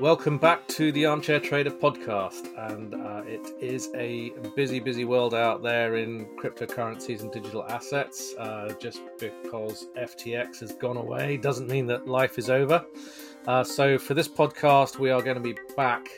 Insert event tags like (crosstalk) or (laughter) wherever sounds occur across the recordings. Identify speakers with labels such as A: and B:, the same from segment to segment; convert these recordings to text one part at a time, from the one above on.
A: Welcome back to the Armchair Trader podcast. And uh, it is a busy, busy world out there in cryptocurrencies and digital assets. Uh, just because FTX has gone away doesn't mean that life is over. Uh, so, for this podcast, we are going to be back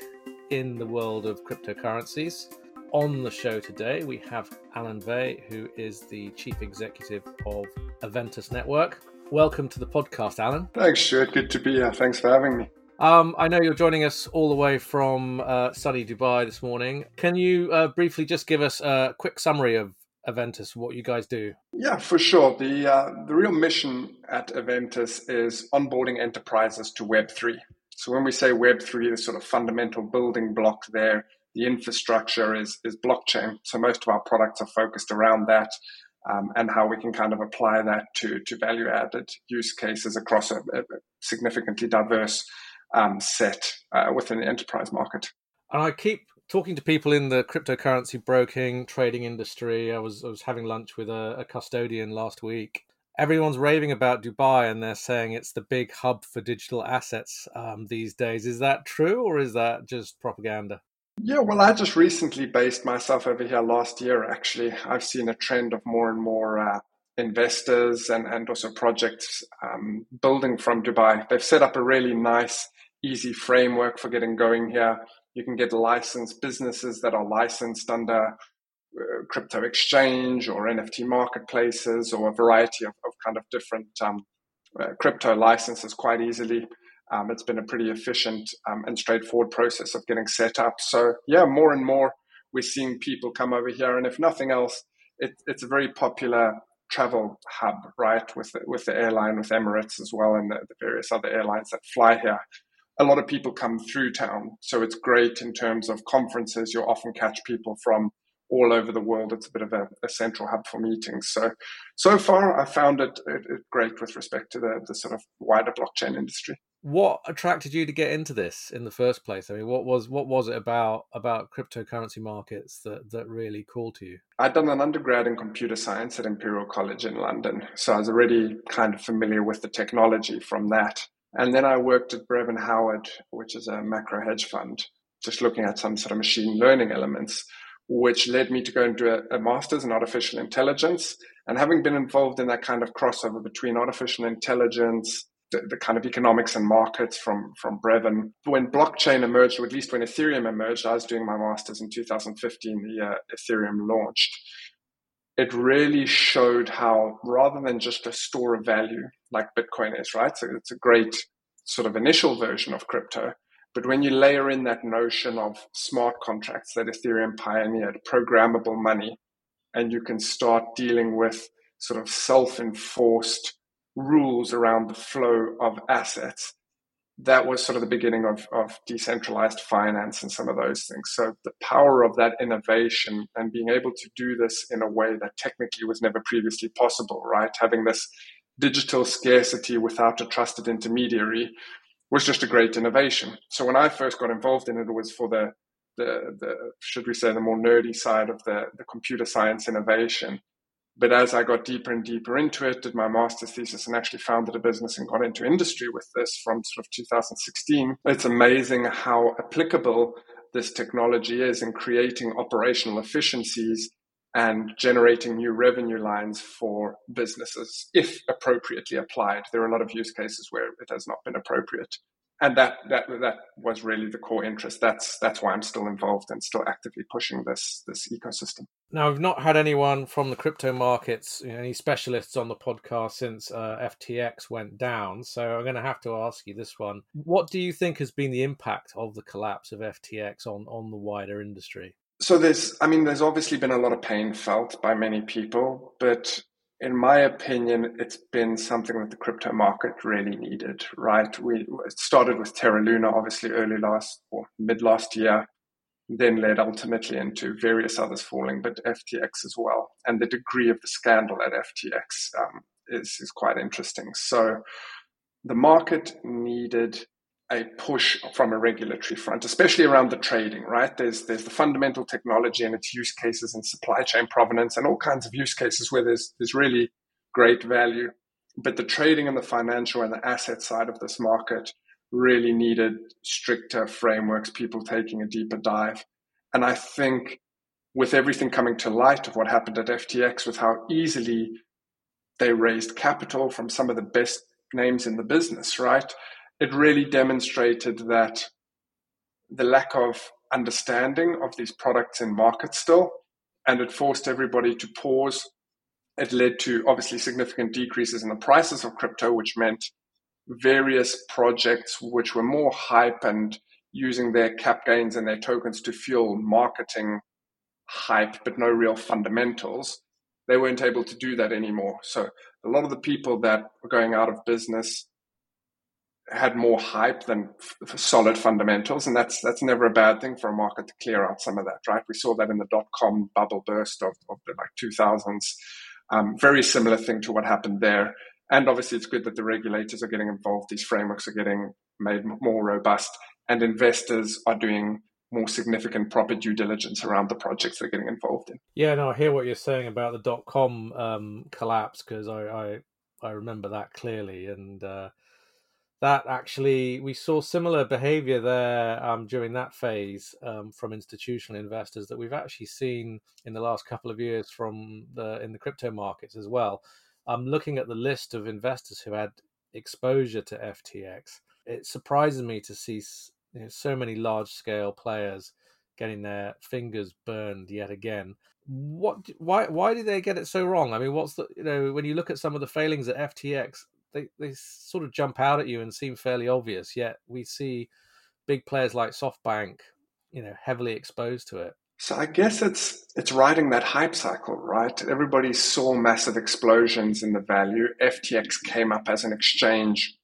A: in the world of cryptocurrencies. On the show today, we have Alan Vey, who is the chief executive of Aventus Network. Welcome to the podcast, Alan.
B: Thanks, Stuart. Good to be here. Thanks for having me.
A: Um, I know you're joining us all the way from uh, sunny Dubai this morning. Can you uh, briefly just give us a quick summary of Aventus, what you guys do?
B: Yeah, for sure. The uh, the real mission at Aventus is onboarding enterprises to Web three. So when we say Web three, the sort of fundamental building block there, the infrastructure is is blockchain. So most of our products are focused around that. Um, and how we can kind of apply that to, to value added use cases across a, a significantly diverse um, set uh, within the enterprise market.
A: And I keep talking to people in the cryptocurrency broking trading industry. I was I was having lunch with a, a custodian last week. Everyone's raving about Dubai, and they're saying it's the big hub for digital assets um, these days. Is that true, or is that just propaganda?
B: Yeah, well, I just recently based myself over here last year. Actually, I've seen a trend of more and more uh, investors and, and also projects um, building from Dubai. They've set up a really nice easy framework for getting going here. You can get licensed businesses that are licensed under uh, crypto exchange or NFT marketplaces or a variety of, of kind of different um, uh, crypto licenses quite easily. Um, it's been a pretty efficient um, and straightforward process of getting set up. So, yeah, more and more we're seeing people come over here. And if nothing else, it, it's a very popular travel hub, right, with the, with the airline, with Emirates as well, and the, the various other airlines that fly here a lot of people come through town. So it's great in terms of conferences. You'll often catch people from all over the world. It's a bit of a, a central hub for meetings. So, so far, I found it, it, it, great with respect to the, the sort of wider blockchain industry.
A: What attracted you to get into this in the first place? I mean, what was what was it about about cryptocurrency markets that that really called to you?
B: I'd done an undergrad in computer science at Imperial College in London, so I was already kind of familiar with the technology from that. And then I worked at Brevan Howard, which is a macro hedge fund, just looking at some sort of machine learning elements, which led me to go and do a, a master's in artificial intelligence. And having been involved in that kind of crossover between artificial intelligence, the, the, kind of economics and markets from from Brevan. When blockchain emerged, or at least when Ethereum emerged, I was doing my master's in 2015. The uh, Ethereum launched, it really showed how rather than just a store of value like Bitcoin is, right? So it's a great sort of initial version of crypto. But when you layer in that notion of smart contracts that Ethereum pioneered, programmable money, and you can start dealing with sort of self enforced rules around the flow of assets, that was sort of the beginning of, of decentralized finance and some of those things. So the power of that innovation and being able to do this in a way that technically was never previously possible, right? Having this digital scarcity without a trusted intermediary was just a great innovation. So when I first got involved in it, it was for the the, the should we say the more nerdy side of the, the computer science innovation but as I got deeper and deeper into it, did my master's thesis and actually founded a business and got into industry with this from sort of 2016, it's amazing how applicable this technology is in creating operational efficiencies and generating new revenue lines for businesses if appropriately applied. There are a lot of use cases where it has not been appropriate and that that that was really the core interest. That's that's why I'm still involved and still actively pushing this this ecosystem.
A: Now, I've not had anyone from the crypto markets, you know, any specialists on the podcast since uh, FTX went down. So I'm going to have to ask you this one: What do you think has been the impact of the collapse of FTX on on the wider industry?
B: So there's, I mean, there's obviously been a lot of pain felt by many people, but in my opinion, it's been something that the crypto market really needed, right? We started with Terra Luna, obviously early last or mid last year, then led ultimately into various others falling, but FTX as well. And the degree of the scandal at FTX um, is, is quite interesting. So the market needed a push from a regulatory front, especially around the trading, right? There's there's the fundamental technology and its use cases and supply chain provenance and all kinds of use cases where there's there's really great value. But the trading and the financial and the asset side of this market really needed stricter frameworks, people taking a deeper dive. And I think with everything coming to light of what happened at FTX, with how easily they raised capital from some of the best names in the business, right? It really demonstrated that the lack of understanding of these products in market still, and it forced everybody to pause. It led to obviously significant decreases in the prices of crypto, which meant various projects which were more hype and using their cap gains and their tokens to fuel marketing hype, but no real fundamentals. They weren't able to do that anymore. So a lot of the people that were going out of business had more hype than f- solid fundamentals, and that's that's never a bad thing for a market to clear out some of that, right? We saw that in the dot com bubble burst of, of the like 2000s. Um, very similar thing to what happened there. And obviously, it's good that the regulators are getting involved. These frameworks are getting made more robust, and investors are doing more significant proper due diligence around the projects they're getting involved in.
A: Yeah, no, I hear what you're saying about the dot com um, collapse because I, I, I remember that clearly, and uh, that actually we saw similar behavior there um, during that phase um, from institutional investors that we've actually seen in the last couple of years from the in the crypto markets as well. I'm looking at the list of investors who had exposure to FTX. It surprises me to see you know, so many large scale players getting their fingers burned yet again. What? Why? Why did they get it so wrong? I mean, what's the? You know, when you look at some of the failings at FTX, they, they sort of jump out at you and seem fairly obvious. Yet we see big players like SoftBank, you know, heavily exposed to it.
B: So I guess it's it's riding that hype cycle, right? Everybody saw massive explosions in the value. FTX came up as an exchange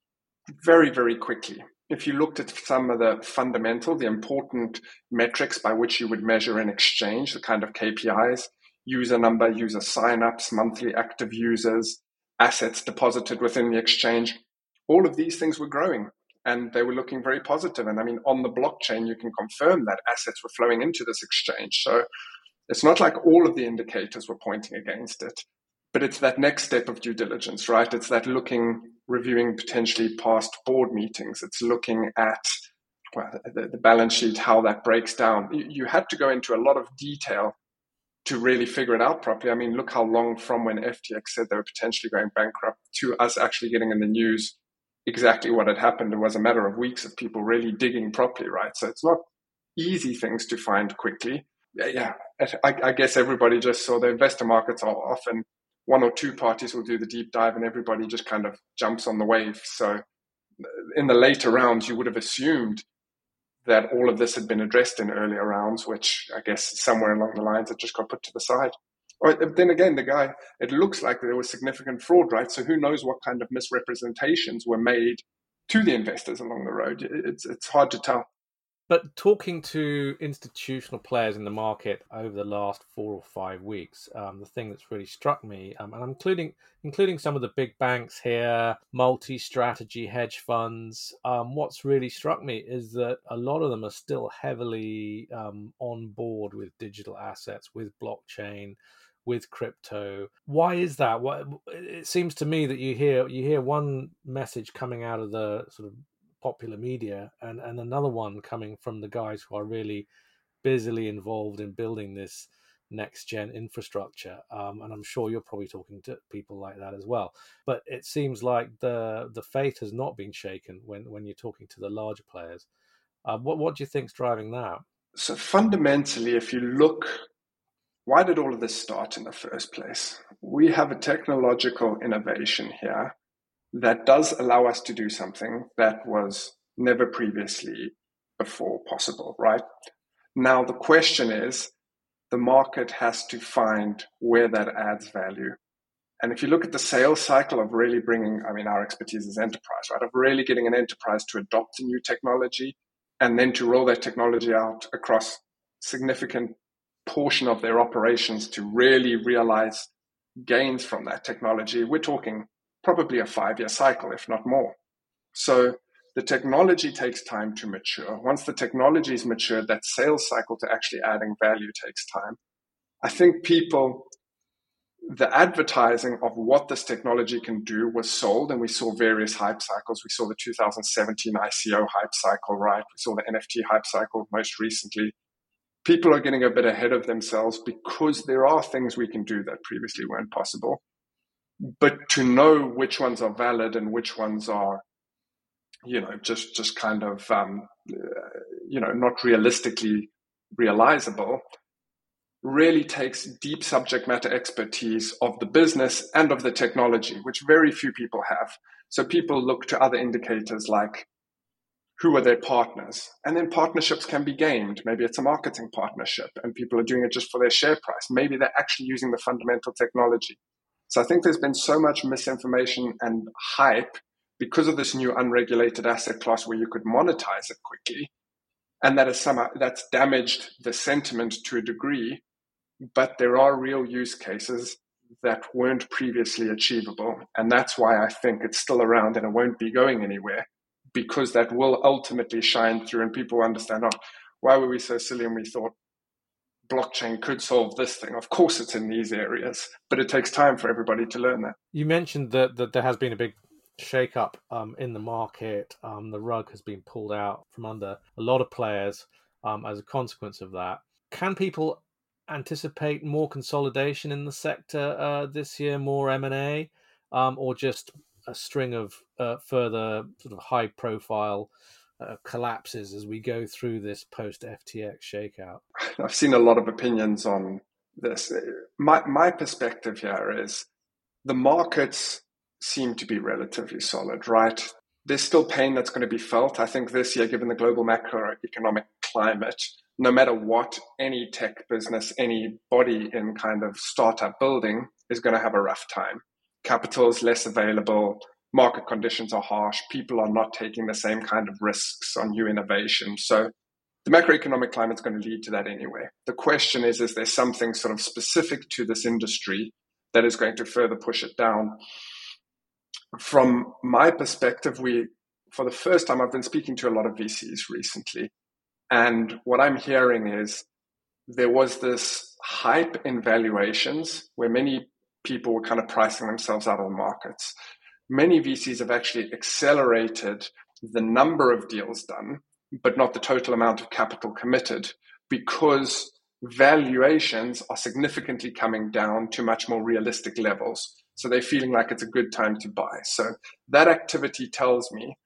B: very, very quickly. If you looked at some of the fundamental, the important metrics by which you would measure an exchange, the kind of KPIs, user number, user signups, monthly active users, assets deposited within the exchange. All of these things were growing and they were looking very positive. And I mean, on the blockchain, you can confirm that assets were flowing into this exchange. So it's not like all of the indicators were pointing against it, but it's that next step of due diligence, right? It's that looking, reviewing potentially past board meetings. It's looking at well, the, the balance sheet, how that breaks down. You, you had to go into a lot of detail to really figure it out properly. I mean, look how long from when FTX said they were potentially going bankrupt to us actually getting in the news exactly what had happened. It was a matter of weeks of people really digging properly, right? So it's not easy things to find quickly. Yeah, I, I guess everybody just saw the investor markets are often one or two parties will do the deep dive and everybody just kind of jumps on the wave. So in the later rounds, you would have assumed that all of this had been addressed in earlier rounds, which I guess somewhere along the lines it just got put to the side. Or uh, then again, the guy, it looks like there was significant fraud, right? So who knows what kind of misrepresentations were made to the investors along the road? It's it's hard to tell.
A: But talking to institutional players in the market over the last four or five weeks, um, the thing that's really struck me, um, and I'm including including some of the big banks here, multi-strategy hedge funds. Um, what's really struck me is that a lot of them are still heavily um, on board with digital assets, with blockchain, with crypto. Why is that? What it seems to me that you hear you hear one message coming out of the sort of popular media and, and another one coming from the guys who are really busily involved in building this next gen infrastructure. Um, and i'm sure you're probably talking to people like that as well. But it seems like the the faith has not been shaken when when you're talking to the larger players. Uh, what what do you think's driving that?
B: So fundamentally if you look why did all of this start in the first place? We have a technological innovation here that does allow us to do something that was never previously before possible, right? Now, the question is the market has to find where that adds value. And if you look at the sales cycle of really bringing, I mean, our expertise is enterprise, right? Of really getting an enterprise to adopt a new technology and then to roll that technology out across significant portion of their operations to really realize gains from that technology. We're talking probably a five year cycle, if not more. So the technology takes time to mature. Once the technology is matured, that sales cycle to actually adding value takes time. I think people the advertising of what this technology can do was sold, and we saw various hype cycles. We saw the 2017 ICO hype cycle, right? We saw the NFT hype cycle most recently. People are getting a bit ahead of themselves because there are things we can do that previously weren't possible. But to know which ones are valid and which ones are, you know, just just kind of, um, you know, not realistically realizable really takes deep subject matter expertise of the business and of the technology, which very few people have. So people look to other indicators like who are their partners? And then partnerships can be gamed. Maybe it's a marketing partnership and people are doing it just for their share price. Maybe they're actually using the fundamental technology. So I think there's been so much misinformation and hype because of this new unregulated asset class where you could monetize it quickly. And that is somehow that's damaged the sentiment to a degree but there are real use cases that weren't previously achievable. And that's why I think it's still around and it won't be going anywhere because that will ultimately shine through and people understand, oh, why were we so silly and we thought blockchain could solve this thing? Of course, it's in these areas, but it takes time for everybody to learn that.
A: You mentioned that, that there has been a big shake up um, in the market. Um, the rug has been pulled out from under a lot of players um, as a consequence of that. Can people anticipate more consolidation in the sector uh, this year, more M and A, um, or just a string of uh, further sort of high profile uh, collapses as we go through this post FTX shakeout? (laughs)
B: I've seen a lot of opinions on this. My my perspective here is the markets seem to be relatively solid, right? There's still pain that's going to be felt. I think this year, given the global macroeconomic climate, no matter what, any tech business, any body in kind of startup building is going to have a rough time. Capital is less available, market conditions are harsh, people are not taking the same kind of risks on new innovation. So the macroeconomic climate is going to lead to that anyway. The question is, is there something sort of specific to this industry that is going to further push it down? From my perspective, we, for the first time, I've been speaking to a lot of VCs recently and what I'm hearing is there was this hype in valuations where many people were kind of pricing themselves out of the markets. Many VCs have actually accelerated the number of deals done, but not the total amount of capital committed because valuations are significantly coming down to much more realistic levels. So they're feeling like it's a good time to buy. So that activity tells me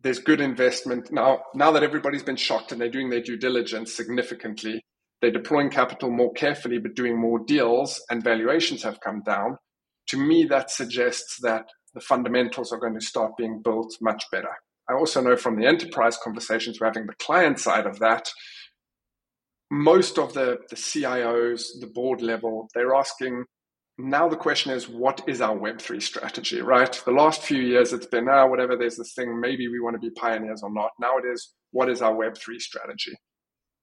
B: there's good investment now. Now that everybody's been shocked and they're doing their due diligence significantly, they're deploying capital more carefully, but doing more deals, and valuations have come down. To me, that suggests that the fundamentals are going to start being built much better. I also know from the enterprise conversations we're having, the client side of that, most of the, the CIOs, the board level, they're asking, now the question is, what is our Web3 strategy, right? The last few years, it's been, ah, whatever, there's this thing, maybe we want to be pioneers or not. Now it is, what is our Web3 strategy?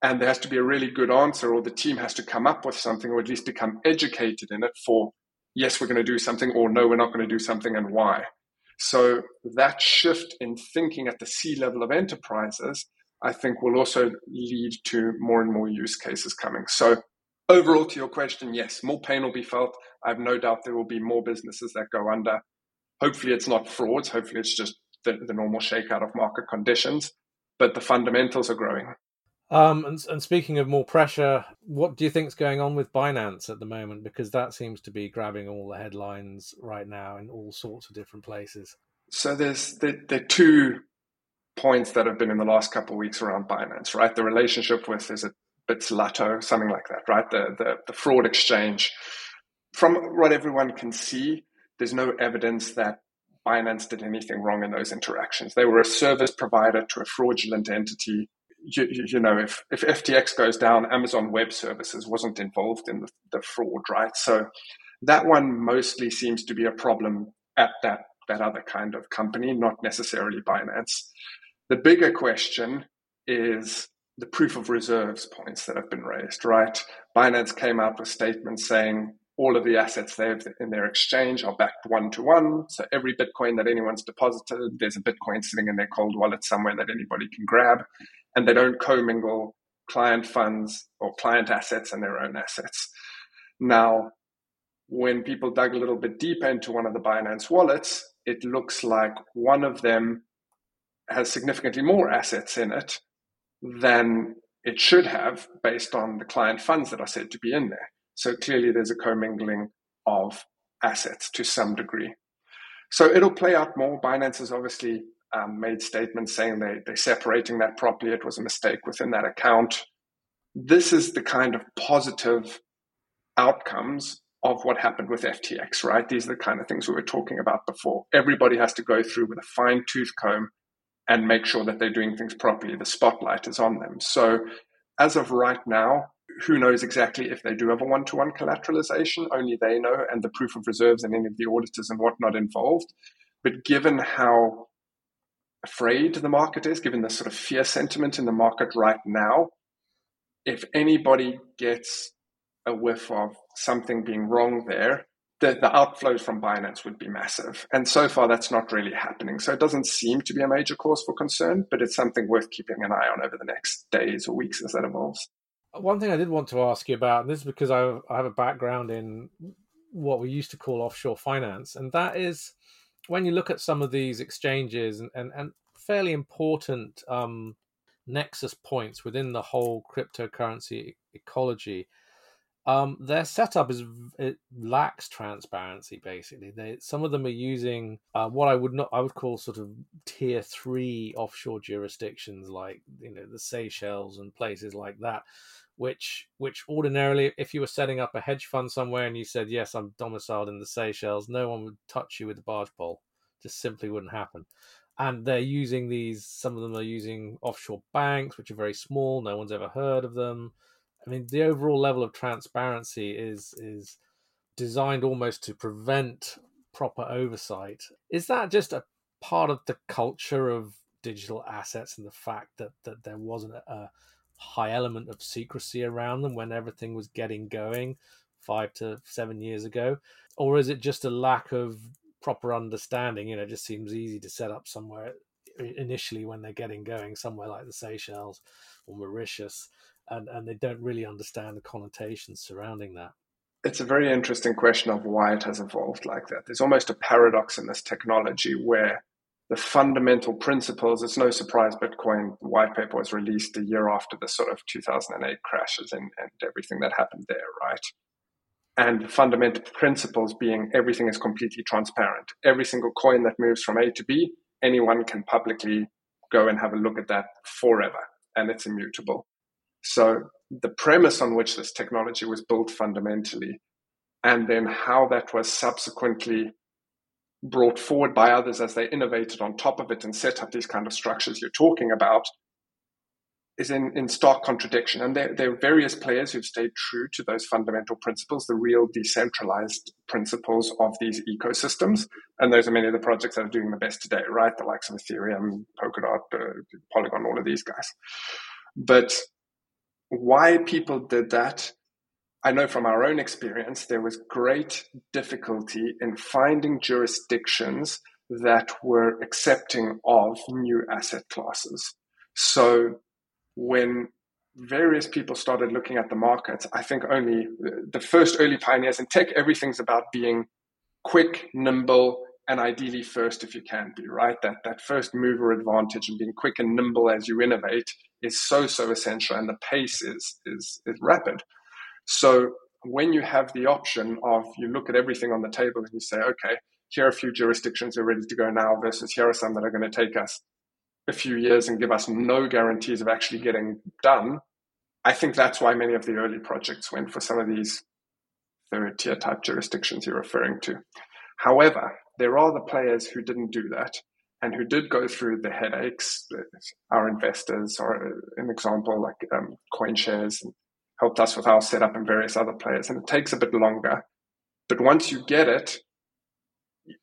B: And there has to be a really good answer, or the team has to come up with something, or at least become educated in it for, yes, we're going to do something, or no, we're not going to do something, and why. So that shift in thinking at the C level of enterprises, I think will also lead to more and more use cases coming. So overall to your question, yes, more pain will be felt. I have no doubt there will be more businesses that go under. Hopefully, it's not frauds. Hopefully, it's just the, the normal shakeout of market conditions. But the fundamentals are growing.
A: Um, and, and, speaking of more pressure, what do you think is going on with Binance at the moment? Because that seems to be grabbing all the headlines right now in all sorts of different places.
B: So there's the, two points that have been in the last couple of weeks around Binance, right? The relationship with is it Bitzlato, something like that, right? The, the, the fraud exchange. From what everyone can see, there's no evidence that Binance did anything wrong in those interactions. They were a service provider to a fraudulent entity. You, you, know, if, if FTX goes down, Amazon Web Services wasn't involved in the, the fraud, right? So that one mostly seems to be a problem at that, that other kind of company, not necessarily Binance. The bigger question is the proof of reserves points that have been raised, right? Binance came out with statements saying all of the assets they have in their exchange are backed one to one. So every Bitcoin that anyone's deposited, there's a Bitcoin sitting in their cold wallet somewhere that anybody can grab. And they don't commingle client funds or client assets and their own assets. Now, when people dug a little bit deeper into one of the Binance wallets, it looks like one of them has significantly more assets in it than it should have based on the client funds that are said to be in there. So clearly there's a commingling of assets to some degree. So it'll play out more. Binance is obviously um, made statements saying they, they're separating that properly. It was a mistake within that account. This is the kind of positive outcomes of what happened with FTX, right? These are the kind of things we were talking about before. Everybody has to go through with a fine tooth comb and make sure that they're doing things properly. The spotlight is on them. So, as of right now, who knows exactly if they do have a one to one collateralization? Only they know, and the proof of reserves and any of the auditors and whatnot involved. But given how afraid the market is, given the sort of fear sentiment in the market right now, if anybody gets a whiff of something being wrong there, the, the outflows from Binance would be massive. And so far, that's not really happening. So it doesn't seem to be a major cause for concern, but it's something worth keeping an eye on over the next days or weeks as that evolves.
A: One thing I did want to ask you about, and this is because I have a background in what we used to call offshore finance, and that is when you look at some of these exchanges and, and, and fairly important um, nexus points within the whole cryptocurrency ecology um, their setup is it lacks transparency. Basically, they some of them are using uh, what I would not I would call sort of tier three offshore jurisdictions, like you know the Seychelles and places like that, which which ordinarily, if you were setting up a hedge fund somewhere and you said yes, I'm domiciled in the Seychelles, no one would touch you with a barge pole. Just simply wouldn't happen and they're using these some of them are using offshore banks which are very small no one's ever heard of them I mean, the overall level of transparency is is designed almost to prevent proper oversight. Is that just a part of the culture of digital assets and the fact that that there wasn't a high element of secrecy around them when everything was getting going five to seven years ago, or is it just a lack of proper understanding? You know, it just seems easy to set up somewhere initially when they're getting going, somewhere like the Seychelles or Mauritius and, and they don't really understand the connotations surrounding that.
B: It's a very interesting question of why it has evolved like that. There's almost a paradox in this technology where the fundamental principles, it's no surprise Bitcoin white paper was released a year after the sort of 2008 crashes and, and everything that happened there, right? And the fundamental principles being everything is completely transparent. Every single coin that moves from A to B, anyone can publicly go and have a look at that forever, and it's immutable. So the premise on which this technology was built fundamentally, and then how that was subsequently brought forward by others as they innovated on top of it and set up these kind of structures you're talking about, is in, in stark contradiction. And there, there are various players who've stayed true to those fundamental principles, the real decentralized principles of these ecosystems. And those are many of the projects that are doing the best today, right? The likes of Ethereum, Polkadot, uh, Polygon, all of these guys. But why people did that, I know from our own experience, there was great difficulty in finding jurisdictions that were accepting of new asset classes. So when various people started looking at the markets, I think only the first early pioneers in tech, everything's about being quick, nimble, and ideally first if you can be, right? That that first mover advantage and being quick and nimble as you innovate is so so essential and the pace is is is rapid. So when you have the option of you look at everything on the table and you say, okay, here are a few jurisdictions that are ready to go now versus here are some that are going to take us a few years and give us no guarantees of actually getting done. I think that's why many of the early projects went for some of these third tier type jurisdictions you're referring to. However, there are the players who didn't do that and who did go through the headaches. Our investors are an example, like um, CoinShares, helped us with our setup and various other players. And it takes a bit longer. But once you get it,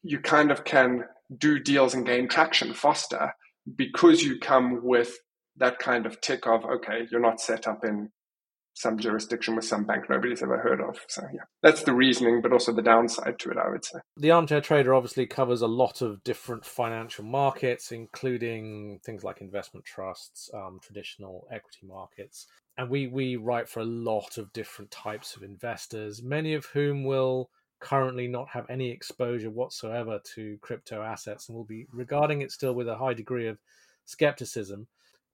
B: you kind of can do deals and gain traction faster because you come with that kind of tick of, okay, you're not set up in some jurisdiction with some bank nobody's ever heard of. So yeah, that's the reasoning, but also the downside to it, I would say.
A: The armchair trader obviously covers a lot of different financial markets, including things like investment trusts, um, traditional equity markets, and we we write for a lot of different types of investors, many of whom will currently not have any exposure whatsoever to crypto assets and will be regarding it still with a high degree of skepticism.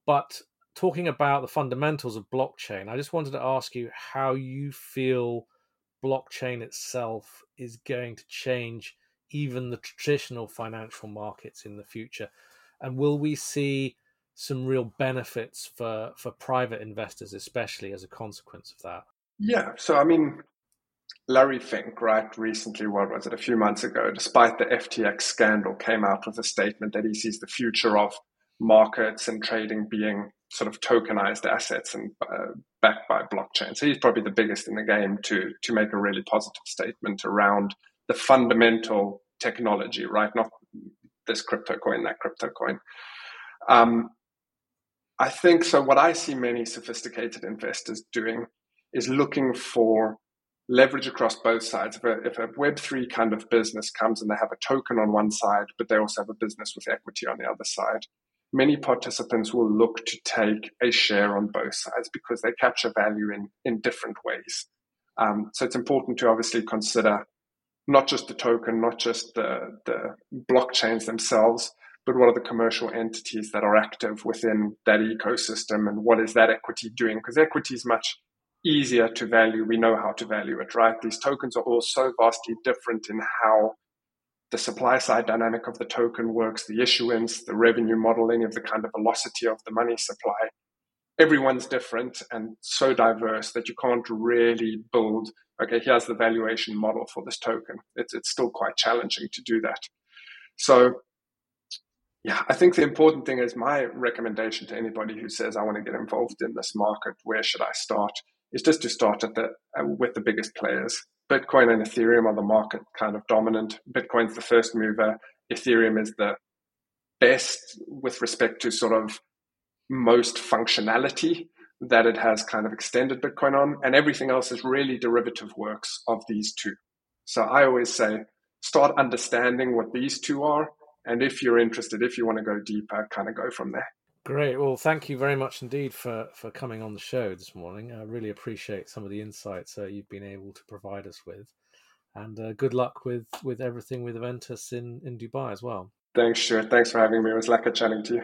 A: But talking about the fundamentals of blockchain, I just wanted to ask you how you feel blockchain itself is going to change even the traditional financial markets in the future. And will we see some real benefits for, for private investors, especially as a consequence of that?
B: Yeah. So, I mean, Larry Fink, right, recently, what was it, a few months ago, despite the FTX scandal, came out with a statement that he sees the future of markets and trading being sort of tokenized assets and uh, backed by blockchain. So he's probably the biggest in the game to to make a really positive statement around the fundamental technology, right? Not this crypto coin, that crypto coin. Um, I think so. What I see many sophisticated investors doing is looking for leverage across both sides. If a, if a Web3 kind of business comes and they have a token on one side, but they also have a business with equity on the other side, many participants will look to take a share on both sides because they capture value in, in different ways. Um, so it's important to obviously consider not just the token, not just the, the blockchains themselves, but what are the commercial entities that are active within that ecosystem and what is that equity doing? Because equity is much easier to value. We know how to value it, right? These tokens are all so vastly different in how the supply side dynamic of the token works, the issuance, the revenue modeling of the kind of velocity of the money supply. Everyone's different and so diverse that you can't really build, okay, here's the valuation model for this token. It's, it's still quite challenging to do that. So, yeah, I think the important thing is my recommendation to anybody who says, I want to get involved in this market, where should I start? Is just to the, uh, with the biggest players Bitcoin and Ethereum are the market kind of dominant. Bitcoin's the first mover. Ethereum is the best with respect to sort of most functionality that it has kind of extended Bitcoin on. And everything else is really derivative works of these two. So I always say, start understanding what these two are. And if you're interested, if you want to go deeper, kind of go from there.
A: Great. Well, thank you very much indeed for, for coming on the show this morning. I really appreciate some of the insights uh, you've been able to provide us with. And uh, good luck with, with everything with Aventus in, in Dubai as well.
B: Thanks, Stuart. Thanks for having me. It was like a chatting to you.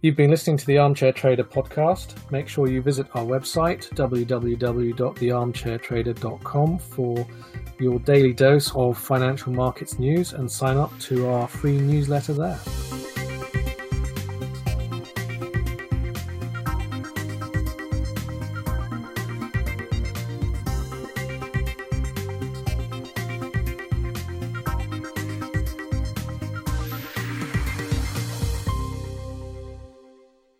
A: You've been listening to the Armchair Trader podcast. Make sure you visit our website, www.thearmchairtrader.com, for your daily dose of financial markets news and sign up to our free newsletter there.